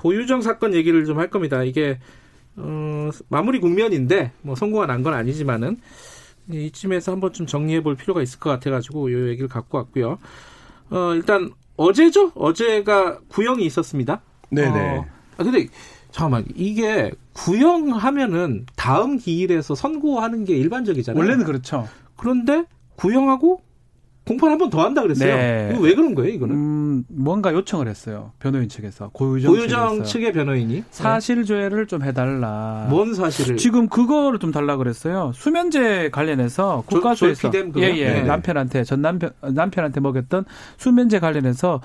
고유정 사건 얘기를 좀 할 겁니다. 이게 어, 마무리 국면인데 뭐 선고가 난건 아니지만은 이쯤에서 한번 좀 정리해 볼 필요가 있을 것 같아가지고 이 얘기를 갖고 왔고요. 어, 일단 어제죠? 어제가 구형이 있었습니다. 네네. 어, 아, 근데 잠깐만 이게 구형하면은 다음 기일에서 선고하는 게 일반적이잖아요. 원래는 그렇죠. 그런데 구형하고 공판 한 번 더 한다 그랬어요. 네. 왜 그런 거예요, 이거는? 음, 뭔가 요청을 했어요. 변호인 측에서. 고유정, 고유정. 측의 변호인이 사실 조회를 좀 해달라. 뭔 사실을 지금 그거를 좀 달라 그랬어요. 수면제 관련해서 조- 국가수에서 그거? 예, 예. 네. 남편한테 전 남편 남편한테 먹였던 수면제 관련해서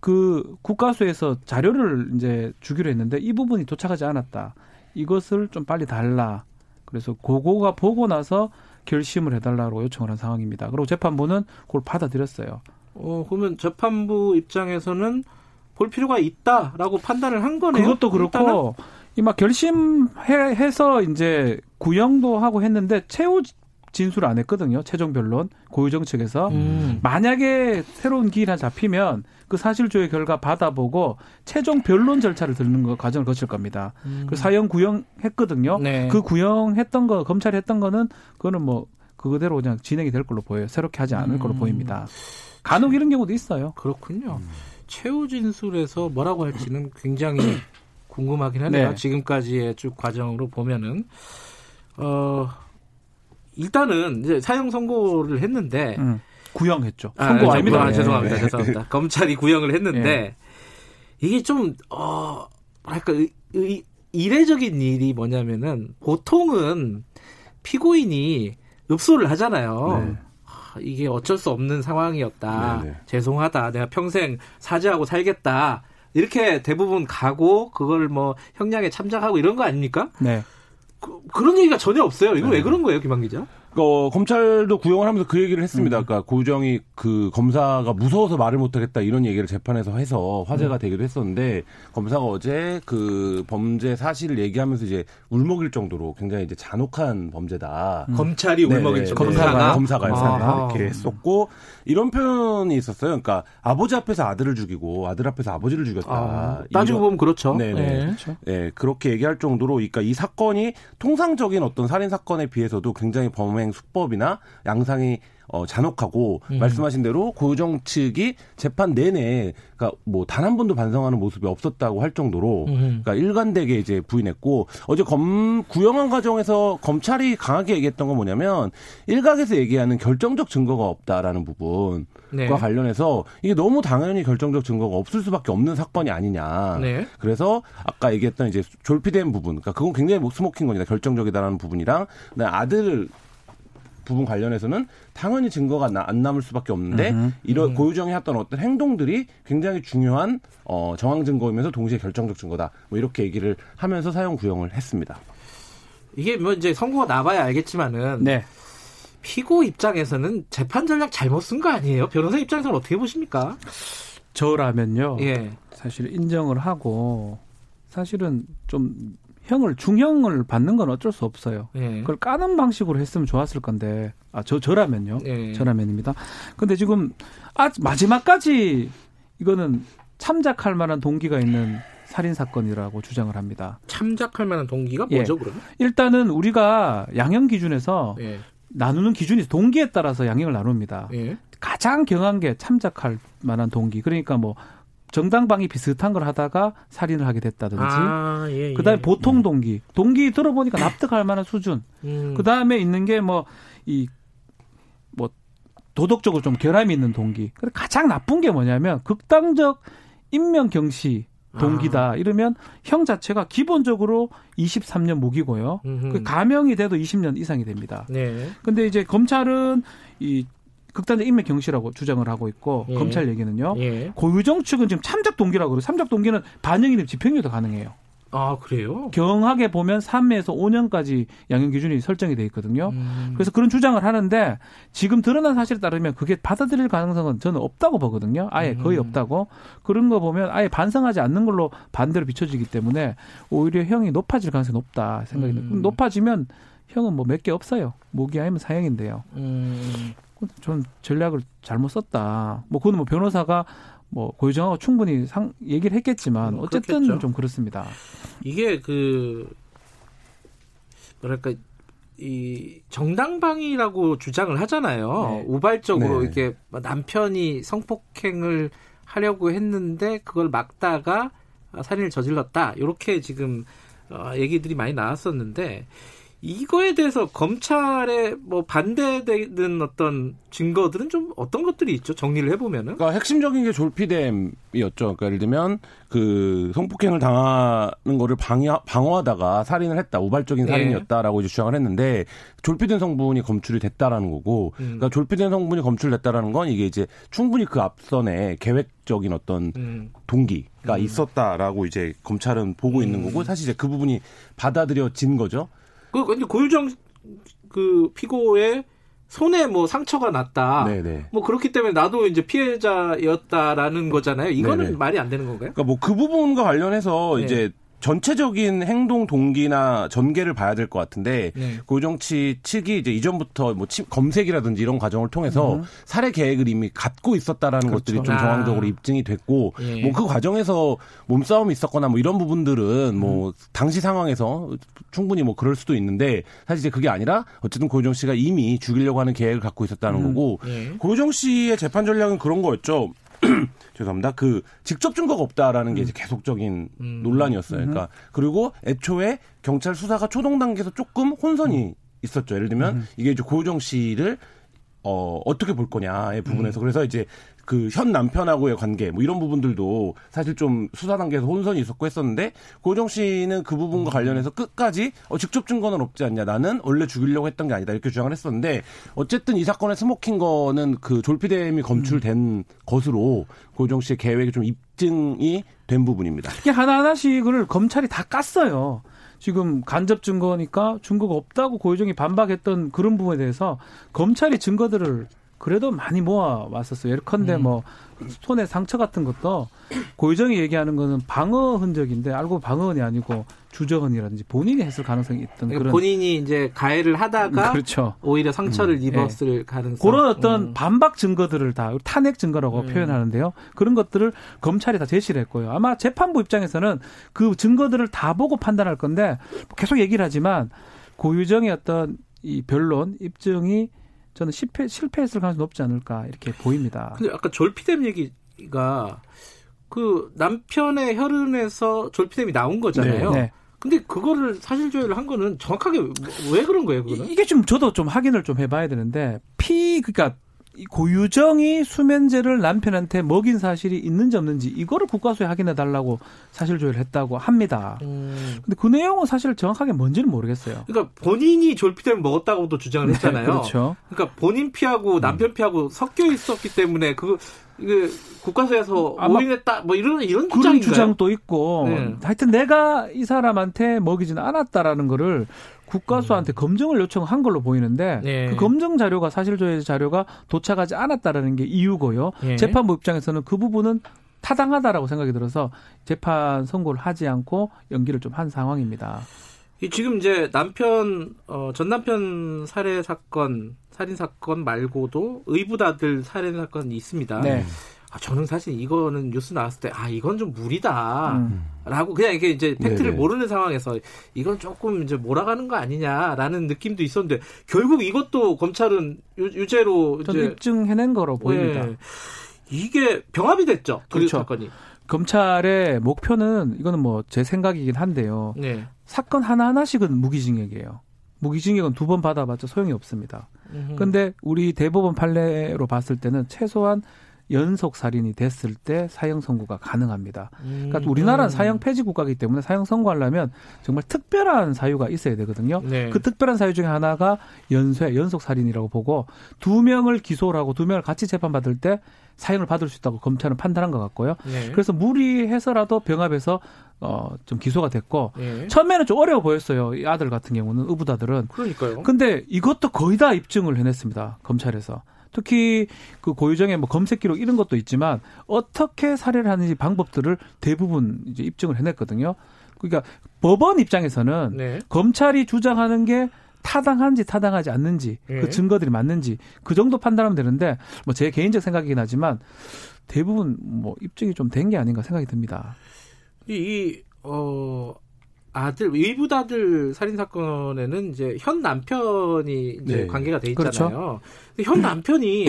그 국가수에서 자료를 이제 주기로 했는데 이 부분이 도착하지 않았다. 이것을 좀 빨리 달라. 그래서 고고가 보고 나서 결심을 해달라고 요청을 한 상황입니다. 그리고 재판부는 그걸 받아들였어요. 어, 그러면 재판부 입장에서는 볼 필요가 있다라고 판단을 한 거네요. 그것도? 그렇고 이 막 결심해서 이제 구형도 하고 했는데 최후 진술을 안 했거든요. 최종 변론 고유정 측에서 음. 만약에 새로운 기일 하나 잡히면 그 사실조회 결과 받아보고 최종 변론 절차를 듣는 거 과정을 거칠 겁니다. 그 사형 구형했거든요. 네. 그 구형했던 거 검찰이 했던 거는 그거는 뭐 그대로 그냥 진행이 될 걸로 보여요. 새롭게 하지 않을 걸로 음. 보입니다. 간혹 이런 경우도 있어요. 그렇군요. 최후 진술에서 뭐라고 할지는 굉장히 궁금하긴 하네요. 네. 지금까지의 쭉 과정으로 보면은 어 일단은 이제 사형 선고를 했는데 음. 구형했죠. 아, 선고 아, 아닙니다. 아, 죄송합니다. 예. 죄송합니다. 검찰이 구형을 했는데 예. 이게 좀 어, 뭐랄까 의- 의- 이례적인 일이 뭐냐면은 보통은 피고인이 읍소를 하잖아요. 네. 아, 이게 어쩔 수 없는 상황이었다. 네 네. 죄송하다. 내가 평생 사죄하고 살겠다. 이렇게 대부분 가고 그걸 뭐 형량에 참작하고 이런 거 아닙니까? 네. 그, 런 얘기가 전혀 없어요. 이거 왜 네. 그런 거예요, 김한 기자? 어, 검찰도 구형을 하면서 그 얘기를 했습니다. 음. 그러니까 고유정이 그 검사가 무서워서 말을 못하겠다 이런 얘기를 재판에서 해서 화제가 음. 되기도 했었는데 검사가 어제 그 범죄 사실을 얘기하면서 이제 울먹일 정도로 굉장히 이제 잔혹한 범죄다. 검찰이 네, 울먹인 네, 검사가 네, 검사가 아. 이렇게 했었고 이런 표현이 있었어요. 그러니까 아버지 앞에서 아들을 죽이고 아들 앞에서 아버지를 죽였다. 아, 따지고 이런- 보면 그렇죠. 네네. 네. 그렇죠. 예, 그렇게 얘기할 정도로, 그러니까 이 사건이 통상적인 어떤 살인 사건에 비해서도 굉장히 범행 수법이나 양상이 어, 잔혹하고 음. 말씀하신 대로 고유정 측이 재판 내내 그러니까 뭐 단 한 번도 반성하는 모습이 없었다고 할 정도로 음. 그러니까 일관되게 이제 부인했고 어제 검 구형한 과정에서 검찰이 강하게 얘기했던 건 뭐냐면 일각에서 얘기하는 결정적 증거가 없다라는 부분과 네. 관련해서 이게 너무 당연히 결정적 증거가 없을 수밖에 없는 사건이 아니냐. 네. 그래서 아까 얘기했던 이제 졸피뎀 부분, 그러니까 그건 굉장히 뭐 smoking gun이다 결정적이다라는 부분이랑 아들 부분 관련해서는 당연히 증거가 나- 안 남을 수밖에 없는데 음흠. 이런 고유정이 했던 어떤 행동들이 굉장히 중요한 어, 정황 증거이면서 동시에 결정적 증거다. 뭐 이렇게 얘기를 하면서 사형 구형을 했습니다. 이게 뭐 이제 선고가 나봐야 알겠지만은 네. 피고 입장에서는 재판 전략 잘못 쓴 거 아니에요? 변호사 입장에서는 어떻게 보십니까? 저라면요. 예. 사실 인정을 하고 사실은 좀 형을 중형을 받는 건 어쩔 수 없어요. 예. 그걸 까는 방식으로 했으면 좋았을 건데 아 저 저라면요. 예. 저라면입니다. 근데 지금 아 마지막까지 이거는 참작할 만한 동기가 있는 살인 사건이라고 주장을 합니다. 참작할 만한 동기가 예. 뭐죠, 그러면? 일단은 우리가 양형 기준에서 예. 나누는 기준이 동기에 따라서 양형을 나눕니다. 예. 가장 경한 게 참작할 만한 동기. 그러니까 뭐 정당방위 비슷한 걸 하다가 살인을 하게 됐다든지. 아, 예. 예. 그다음에 보통 동기. 동기 들어보니까 납득할 만한 수준. 음. 그다음에 있는 게 뭐 이뭐 도덕적으로 좀 결함이 있는 동기. 근데 가장 나쁜 게 뭐냐면 극단적 인명 경시 아. 동기다. 이러면 형 자체가 기본적으로 23년 무기고요. 음흠. 그 가명이 돼도 20년 이상이 됩니다. 네. 근데 이제 검찰은 이 극단적 인명 경시라고 주장을 하고 있고 예. 검찰 얘기는요. 예. 고유정 측은 지금 참작 동기라고 그래요. 참작 동기는 반영이 되면 집행유예도 가능해요. 아 그래요? 경하게 보면 3에서 5년까지 양형 기준이 설정이 돼 있거든요. 음. 그래서 그런 주장을 하는데 지금 드러난 사실에 따르면 그게 받아들일 가능성은 저는 없다고 보거든요. 아예 거의 음. 없다고. 그런 거 보면 아예 반성하지 않는 걸로 반대로 비춰지기 때문에 오히려 형이 높아질 가능성이 높다 생각이. 음. 높아지면 형은 뭐 몇 개 없어요. 무기 아니면 사형인데요. 음. 전 전략을 잘못 썼다. 뭐 그건 뭐 변호사가 뭐 고유정하고 충분히 상 얘기를 했겠지만 뭐 어쨌든 그렇겠죠. 좀 그렇습니다. 이게 그 뭐랄까 이 정당방위라고 주장을 하잖아요. 네. 우발적으로 네. 이렇게 남편이 성폭행을 하려고 했는데 그걸 막다가 살인을 저질렀다. 이렇게 지금 어, 얘기들이 많이 나왔었는데 이거에 대해서 검찰에 뭐 반대되는 어떤 증거들은 좀 어떤 것들이 있죠? 정리를 해보면은. 그러니까 핵심적인 게 졸피뎀이었죠. 그러니까 예를 들면 그 성폭행을 당하는 거를 방해, 방어하다가 살인을 했다, 우발적인 예. 살인이었다라고 이제 주장을 했는데 졸피된 성분이 검출이 됐다라는 거고, 음. 그러니까 졸피된 성분이 검출됐다라는 건 이게 이제 충분히 그 앞선에 계획적인 어떤 음. 동기가 음. 있었다라고 이제 검찰은 보고 있는 음. 거고 사실 이제 그 부분이 받아들여진 거죠. 그 근데 고유정 그 피고의 손에 뭐 상처가 났다. 네네. 뭐 그렇기 때문에 나도 이제 피해자였다라는 거잖아요. 이거는 네네. 말이 안 되는 건가요? 그러니까 뭐 그 부분과 관련해서 네. 이제 전체적인 행동 동기나 전개를 봐야 될 것 같은데 네. 고정치 측이 이제 이전부터 뭐 치- 검색이라든지 이런 과정을 통해서 음. 살해 계획을 이미 갖고 있었다라는 그렇죠. 것들이 좀 아. 정황적으로 입증이 됐고 예. 뭐그 과정에서 몸싸움이 있었거나 뭐 이런 부분들은 뭐 당시 상황에서 충분히 뭐 그럴 수도 있는데 사실 이제 그게 아니라 어쨌든 고유정 씨가 이미 죽이려고 하는 계획을 갖고 있었다는 음. 거고 예. 고유정 씨의 재판 전략은 그런 거였죠. 죄송합니다. 그 직접 증거가 없다라는 게 이제 계속적인 음. 논란이었어요. 그러니까 그리고 애초에 경찰 수사가 초동 단계에서 조금 혼선이 있었죠. 예를 들면 이게 이제 고유정 씨를 어 어떻게 볼 거냐의 부분에서 그래서 이제 그 현 남편하고의 관계 뭐 이런 부분들도 사실 좀 수사 단계에서 혼선이 있었고 했었는데 고유정 씨는 그 부분과 관련해서 끝까지 어, 직접 증거는 없지 않냐 나는 원래 죽이려고 했던 게 아니다 이렇게 주장을 했었는데 어쨌든 이 사건의 smoking gun은 그 졸피뎀이 검출된 것으로 고유정 씨의 계획이 좀 입증이 된 부분입니다. 이게 하나하나씩을 검찰이 다 깠어요. 지금 간접 증거니까 증거가 없다고 고유정이 반박했던 그런 부분에 대해서 검찰이 증거들을 그래도 많이 모아 왔었어요. 예컨대 음. 뭐 손에 상처 같은 것도 고유정이 얘기하는 거는 방어 흔적인데 알고 방어흔이 아니고 주저흔이라든지 본인이 했을 가능성이 있던 그러니까 그런 본인이 이제 가해를 하다가 그렇죠. 오히려 상처를 음. 입었을 가능성. 그런 어떤 음. 반박 증거들을 다 탄핵 증거라고 음. 표현하는데요. 그런 것들을 검찰이 다 제시를 했고요. 아마 재판부 입장에서는 그 증거들을 다 보고 판단할 건데 계속 얘기를 하지만 고유정의 어떤 이 변론 입증이 저는 실패, 실패했을 가능성이 높지 않을까 이렇게 보입니다. 근데 아까 졸피뎀 얘기가 그 남편의 혈흔에서 졸피뎀이 나온 거잖아요. 네. 근데 그거를 사실 조회를 한 거는 정확하게 왜 그런 거예요, 그거는? 이- 이게 좀 저도 좀 확인을 좀 해봐야 되는데 피 그러니까 이 고유정이 수면제를 남편한테 먹인 사실이 있는지 없는지 이거를 국가수에 확인해 달라고 사실 조회를 했다고 합니다. 음. 근데 그 내용은 사실 정확하게 뭔지는 모르겠어요. 그러니까 본인이 졸피뎀을 먹었다고도 주장을 했잖아요. 그렇죠. 그러니까 본인 피하고 남편 피하고 섞여 있었기 때문에 그 이게 국가서에서 아마 올인했다 뭐 이런 이런 그런 주장인가요? 주장도 있고 네. 하여튼 내가 이 사람한테 먹이지는 않았다라는 거를 국가수한테 검증을 요청한 걸로 보이는데 음. 네. 그 검증 자료가 사실조회 자료가 도착하지 않았다라는 게 이유고요. 예. 재판부 입장에서는 그 부분은 타당하다라고 생각이 들어서 재판 선고를 하지 않고 연기를 좀 한 상황입니다. 이 지금 이제 남편 어, 전 남편 살해 사건 살인 사건 말고도 의붓아들 살해 사건이 있습니다. 네. 아, 저는 사실 이거는 뉴스 나왔을 때 아 이건 좀 무리다. 음. 라고 그냥 이게 이제 팩트를 네네. 모르는 상황에서 이건 조금 이제 몰아가는 거 아니냐라는 느낌도 있었는데 결국 이것도 검찰은 유, 유죄로 저는 이제 입증해낸 거로 보입니다. 예. 이게 병합이 됐죠. 그 그렇죠. 사건이. 검찰의 목표는 이거는 뭐 제 생각이긴 한데요. 네. 사건 하나하나씩은 무기징역이에요. 무기징역은 두 번 받아봤자 소용이 없습니다. 음흠. 근데 우리 대법원 판례로 봤을 때는 최소한 연속 살인이 됐을 때 사형 선고가 가능합니다. 그러니까 음. 우리나라는 사형 폐지 국가이기 때문에 사형 선고하려면 정말 특별한 사유가 있어야 되거든요. 네. 그 특별한 사유 중에 하나가 연쇄 연속 살인이라고 보고 두 명을 기소를 하고 두 명을 같이 재판받을 때 사형을 받을 수 있다고 검찰은 판단한 것 같고요. 네. 그래서 무리해서라도 병합해서 어, 좀 기소가 됐고 예. 처음에는 좀 어려워 보였어요. 이 아들 같은 경우는 의붓아들은. 그러니까요. 근데 이것도 거의 다 입증을 해냈습니다. 검찰에서. 특히 그 고유정의 뭐 검색 기록 이런 것도 있지만 어떻게 살해를 하는지 방법들을 대부분 이제 입증을 해냈거든요. 그러니까 법원 입장에서는 네. 검찰이 주장하는 게 타당한지 타당하지 않는지 예. 그 증거들이 맞는지 그 정도 판단하면 되는데 뭐 제 개인적 생각이긴 하지만 대부분 뭐 입증이 좀 된 게 아닌가 생각이 듭니다. 이, 이, 어, 아들, 의붓 아들 살인 사건에는 이제 현 남편이 이제 네. 관계가 돼 있잖아요. 그렇죠. 현 남편이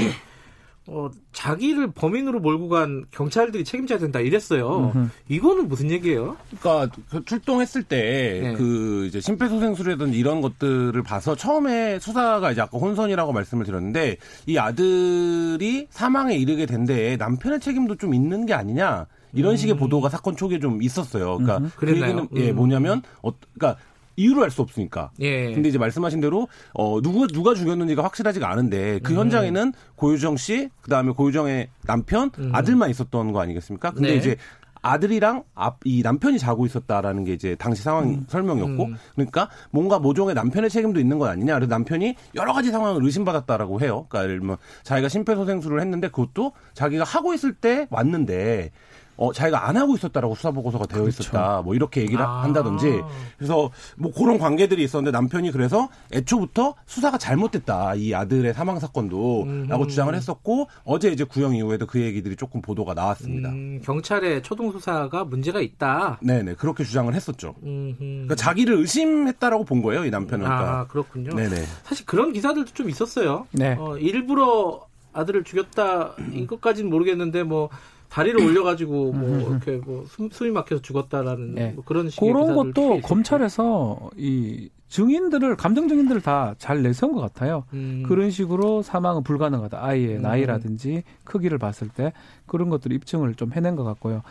어, 자기를 범인으로 몰고 간 경찰들이 책임져야 된다 이랬어요. 음흠. 이거는 무슨 얘기예요? 그러니까 그 출동했을 때 네. 그 이제 심폐소생술이라든지 이런 것들을 봐서 처음에 수사가 이제 아까 혼선이라고 말씀을 드렸는데 이 아들이 사망에 이르게 된 데에 남편의 책임도 좀 있는 게 아니냐 이런 식의 보도가 사건 초기에 좀 있었어요. 그러니까 음. 그? 얘기는 예 음. 뭐냐면 어 그러니까 이유를 알 수 없으니까. 예. 근데 이제 말씀하신 대로 어 누가 누가 죽였는지가 확실하지가 않은데 그 현장에는 고유정 씨 그다음에 고유정의 남편 음. 아들만 있었던 거 아니겠습니까? 근데 네. 이제 아들이랑 앞, 이 남편이 자고 있었다라는 게 이제 당시 상황 설명이었고, 음. 그러니까 뭔가 모종의 남편의 책임도 있는 건 아니냐. 그래서 남편이 여러 가지 상황을 의심받았다라고 해요. 그러니까 예를 들면 자기가 심폐소생술을 했는데 그것도 자기가 하고 있을 때 왔는데, 어, 자기가 안 하고 있었다라고 수사 보고서가 되어 그렇죠. 있었다. 뭐 이렇게 얘기를 아. 한다든지. 그래서 뭐 그런 관계들이 있었는데 남편이 그래서 애초부터 수사가 잘못됐다. 이 아들의 사망 사건도. 라고 음. 주장을 했었고, 어제 이제 구형 이후에도 그 얘기들이 조금 보도가 나왔습니다. 음, 경찰의 초동 수사가 문제가 있다. 네 네 그렇게 주장을 했었죠. 음, 그러니까 자기를 의심했다라고 본 거예요 이 남편은. 아, 그러니까. 그렇군요. 네 네. 사실 그런 기사들도 좀 있었어요. 네. 어, 일부러 아들을 죽였다 이것까지는 모르겠는데 뭐 다리를 올려가지고 뭐 이렇게 뭐 숨, 숨이 막혀서 죽었다라는 네. 뭐 그런 식의 그런 것도. 검찰에서 이 증인들을 감정 증인들을 다 잘 내세운 것 같아요. 음, 그런 식으로 사망은 불가능하다. 아이의 음. 나이라든지 크기를 봤을 때 그런 것들 입증을 좀 해낸 것 같고요.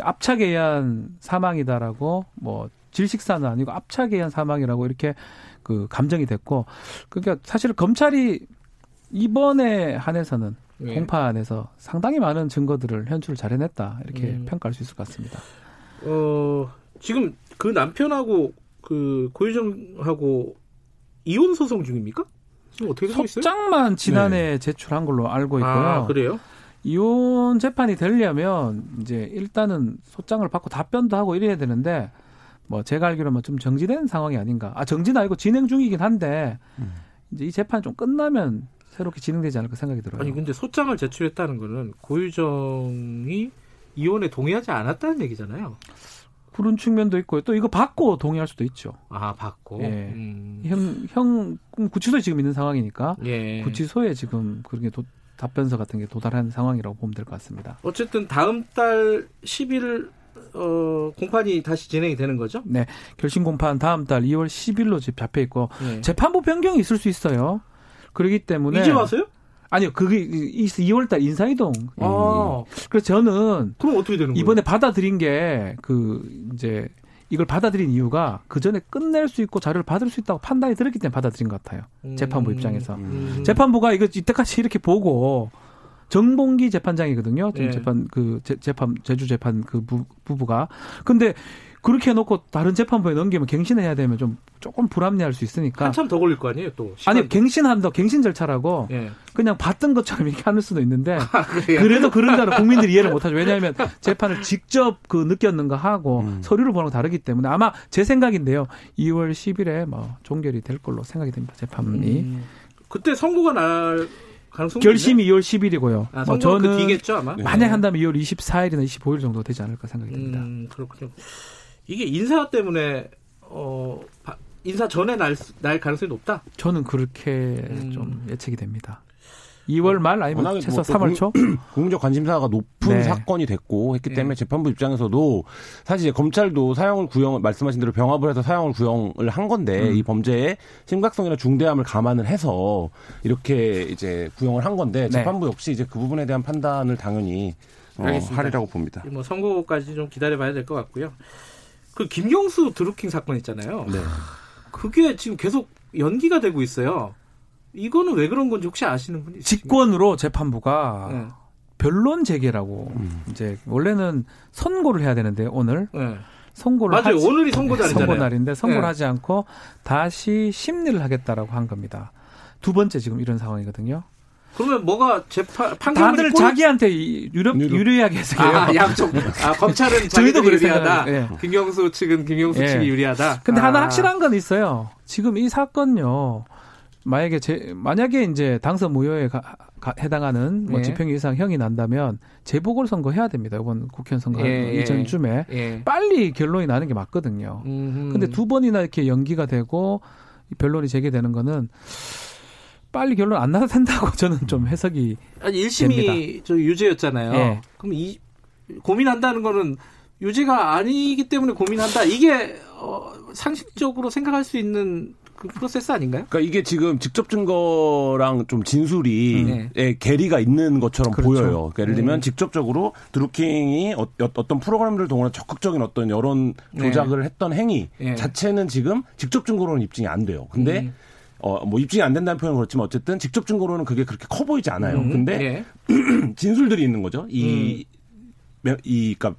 압착에 의한 사망이다라고 뭐 질식사는 아니고 압착에 의한 사망이라고 이렇게 그 감정이 됐고 그러니까 사실 검찰이 이번에 한해서는 예. 공판에서 상당히 많은 증거들을 현출을 잘 해냈다 이렇게 음. 평가할 수 있을 것 같습니다. 어, 지금 그 남편하고 그 고유정하고 이혼 소송 중입니까? 지금 어떻게 되고 있어요? 소장만 지난해 제출한 걸로 알고 있고요. 아, 그래요? 이혼 재판이 되려면 이제 일단은 소장을 받고 답변도 하고 이래야 되는데 뭐 제가 알기로는 좀 정지된 상황이 아닌가. 아 정지는 아니고 진행 중이긴 한데 음. 이제 이 재판 좀 끝나면 새롭게 진행되지 않을까 생각이 들어요. 아니 근데 소장을 제출했다는 거는 고유정이 이혼에 동의하지 않았다는 얘기잖아요. 그런 측면도 있고요. 또 이거 받고 동의할 수도 있죠. 아 받고. 예. 음. 형, 형 구치소에 지금 있는 상황이니까 예. 구치소에 지금 그렇게 도- 답변서 같은 게 도달한 상황이라고 보면 될 것 같습니다. 어쨌든 다음 달 10일 어, 공판이 다시 진행이 되는 거죠? 네, 결심 공판 다음 달 2월 10일로 지금 잡혀 있고 예. 재판부 변경이 있을 수 있어요. 그렇기 때문에 이제 와서요? 아니요, 그게 2월 달 인사이동. 아, 그래서 저는 그럼 어떻게 되는 거예요? 이번에 받아들인 게 그 이제 이걸 받아들인 이유가 그 전에 끝낼 수 있고 자료를 받을 수 있다고 판단이 들었기 때문에 받아들인 것 같아요. 음. 재판부 입장에서. 음. 재판부가 이거 이때까지 이렇게 보고 정봉기 재판장이거든요. 지금 예. 재판 그 재, 재판 제주 재판 그 부, 부부가 근데 그렇게 해놓고 다른 재판부에 넘기면 갱신해야 되면 좀 조금 불합리할 수 있으니까 한참 더 걸릴 거 아니에요, 또. 아니 시간도. 갱신한다 갱신 절차라고 예. 그냥 봤던 것처럼 이렇게 하는 수도 있는데 아? 그래도 그런다는 국민들이 이해를 못하죠. 왜냐하면 재판을 직접 그 느꼈는가 하고 음. 서류를 보는 거 다르기 때문에 아마 제 생각인데요. 2월 10일에 뭐 종결이 될 걸로 생각이 됩니다. 재판이 음. 그때 선고가 날 가능성이 결심이 2월 10일이고요. 아, 뭐그 저는 뒤겠죠, 아마? 네. 만약 한다면 2월 24일이나 25일 정도 되지 않을까 생각이 듭니다. 음, 그렇군요. 이게 인사 때문에 어 바- 인사 전에 날, 수- 날 가능성이 높다. 저는 그렇게 음. 좀 예측이 됩니다. 2월 말 아니면 최소 뭐또 3월 초? 국민적 관심사가 높은 네. 사건이 됐고 했기 때문에 네. 재판부 입장에서도 사실 검찰도 사형을 구형 말씀하신 대로 병합을 해서 사형을 구형을 한 건데 음. 이 범죄의 심각성이나 중대함을 감안을 해서 이렇게 이제 구형을 한 건데 네. 재판부 역시 이제 그 부분에 대한 판단을 당연히 어. 하리라고 봅니다. 뭐 선고까지 좀 기다려봐야 될 것 같고요. 그 김경수 드루킹 사건 있잖아요. 네. 그게 지금 계속 연기가 되고 있어요. 이거는 왜 그런 건지 혹시 아시는 분이 있으신가요? 직권으로 재판부가 네. 변론 재개라고 음. 이제 원래는 선고를 해야 되는데 오늘 네. 선고를 맞아요. 하지, 오늘이 선고 날이잖아요. 선고 날인데 선고를 네. 하지 않고 다시 심리를 하겠다라고 한 겁니다. 두 번째 지금 이런 상황이거든요. 그러면 뭐가 재판 판결문이 다들 꼴- 자기한테 이 유력. 유리하게 해석해요. 아, 양쪽 아, 검찰은 저희도 유리하다. 생각해요. 예. 김경수 측은 김경수 예. 측이 유리하다. 근데 아. 하나 확실한 건 있어요. 지금 이 사건요. 만약에 제 만약에 이제 당선 무효에 가- 가- 해당하는 뭐 예. 집행유 이상 형이 난다면 재보궐 선거 해야 됩니다. 이번 국회의원 선거 예, 예. 이전쯤에 예. 빨리 결론이 나는 게 맞거든요. 음흠. 근데 두 번이나 이렇게 연기가 되고 이 변론이 제기되는 거는 빨리 결론 안 나도 된다고 저는 좀 해석이 아니 1심이 됩니다. 저 유죄였잖아요. 예. 그럼 이 고민한다는 거는 유죄가 아니기 때문에 고민한다. 이게 어, 상식적으로 생각할 수 있는 그 프로세스 아닌가요? 그러니까 이게 지금 직접 증거랑 좀 진술이 네. 에 괴리가 있는 것처럼 그렇죠. 보여요. 그러니까 예를 들면 음. 직접적으로 드루킹이 어, 떤 프로그램들을 동원해 적극적인 어떤 여론 네. 조작을 했던 행위 예. 자체는 지금 직접 증거로는 입증이 안 돼요. 근데 음. 어, 뭐 입증이 안 된다는 표현은 그렇지만 어쨌든 직접 증거로는 그게 그렇게 커 보이지 않아요. 음, 근데 예. 진술들이 있는 거죠. 이, 매- 이, 그니까,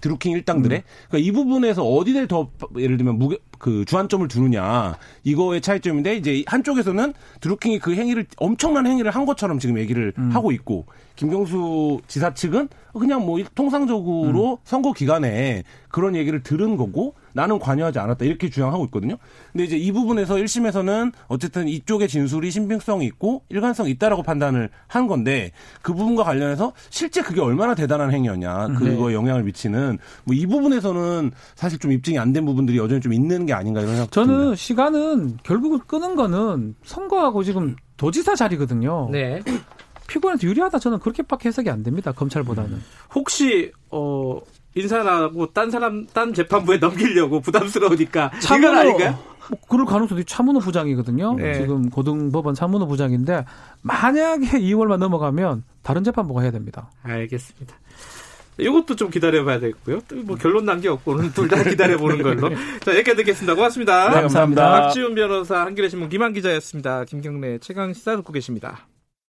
드루킹 일당들의. 그러니까 이 부분에서 어디를 더, 예를 들면, 무게, 그, 주안점을 두느냐. 이거의 차이점인데, 이제 한쪽에서는 드루킹이 그 행위를, 엄청난 행위를 한 것처럼 지금 얘기를 하고 있고, 김경수 지사 측은 그냥 뭐, 통상적으로 선거 기간에 그런 얘기를 들은 거고, 나는 관여하지 않았다. 이렇게 주장하고 있거든요. 근데 이제 이 부분에서 1심에서는 어쨌든 이쪽의 진술이 신빙성이 있고 일관성이 있다라고 판단을 한 건데 그 부분과 관련해서 실제 그게 얼마나 대단한 행위였냐 그거에 영향을 미치는 뭐 이 부분에서는 사실 좀 입증이 안 된 부분들이 여전히 좀 있는 게 아닌가 이런 생각 저는 듭니다. 시간은 결국은 끄는 거는 선거하고 지금 도지사 자리거든요. 네. 피고인한테 유리하다 저는 그렇게밖에 해석이 안 됩니다. 검찰보다는. 혹시 어 인사하고 딴 사람 딴 재판부에 넘기려고 부담스러우니까 이건 아닌가요? 뭐 그럴 가능성도 있- 차문호 부장이거든요. 네. 지금 고등법원 차문호 부장인데 만약에 2월만 넘어가면 다른 재판부가 해야 됩니다. 알겠습니다. 이것도 좀 기다려봐야 되겠고요. 또 뭐 결론 난 게 없고 오늘 둘 다 기다려보는 걸로. 자 여기까지 듣겠습니다. 고맙습니다. 네, 감사합니다. 박지훈 변호사, 한겨레신문 김한 기자였습니다. 김경래 최강 시사 듣고 계십니다.